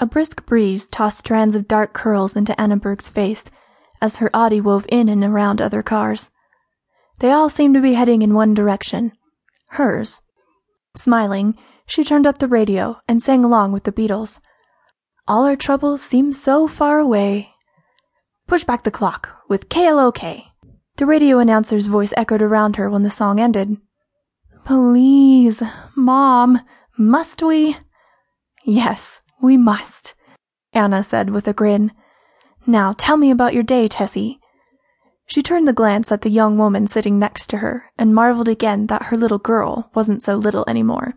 A brisk breeze tossed strands of dark curls into Anna Berg's face as her Audi wove in and around other cars. They all seemed to be heading in one direction hers. Smiling, she turned up the radio and sang along with the Beatles. All our troubles seem so far away. Push back the clock with KLOK. The radio announcer's voice echoed around her when the song ended. Please, Mom, must we? Yes, we must, Anna said with a grin. Now tell me about your day, Tessie. She turned the glance at the young woman sitting next to her and marveled again that her little girl wasn't so little anymore.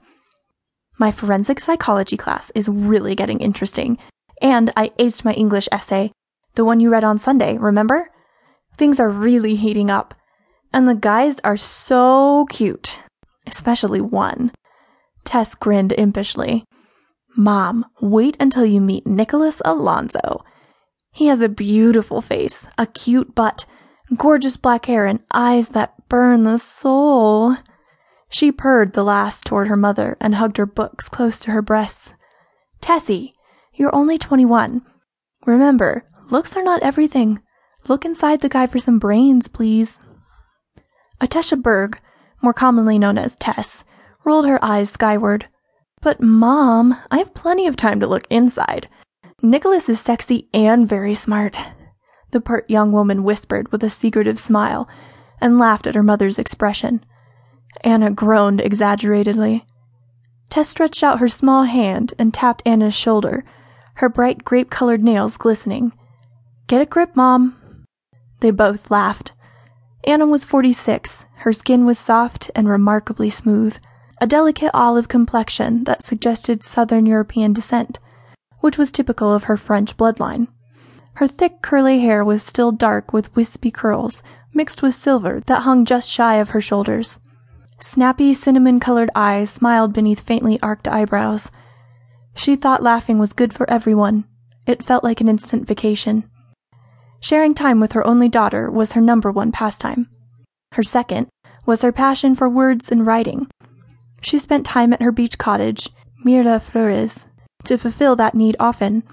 My forensic psychology class is really getting interesting, and I aced my English essay, the one you read on Sunday, remember? Things are really heating up, and the guys are so cute, especially one. Tess grinned impishly. Mom, wait until you meet Nicholas Alonso. He has a beautiful face, a cute butt, gorgeous black hair, and eyes that burn the soul. She purred the last toward her mother and hugged her books close to her breasts. Tessie, you're only 21. Remember, looks are not everything. Look inside the guy for some brains, please. Atesha Berg, more commonly known as Tess, rolled her eyes skyward. But, Mom, I have plenty of time to look inside. Nicholas is sexy and very smart. The pert young woman whispered with a secretive smile and laughed at her mother's expression. Anna groaned exaggeratedly. Tess stretched out her small hand and tapped Anna's shoulder, her bright grape colored nails glistening. Get a grip, Mom. They both laughed. Anna was 46. Her skin was soft and remarkably smooth a delicate olive complexion that suggested Southern European descent, which was typical of her French bloodline. Her thick curly hair was still dark with wispy curls, mixed with silver that hung just shy of her shoulders. Snappy, cinnamon colored eyes smiled beneath faintly arched eyebrows. She thought laughing was good for everyone. It felt like an instant vacation. Sharing time with her only daughter was her number one pastime. Her second was her passion for words and writing. She spent time at her beach cottage, Miraflores, to fulfill that need often,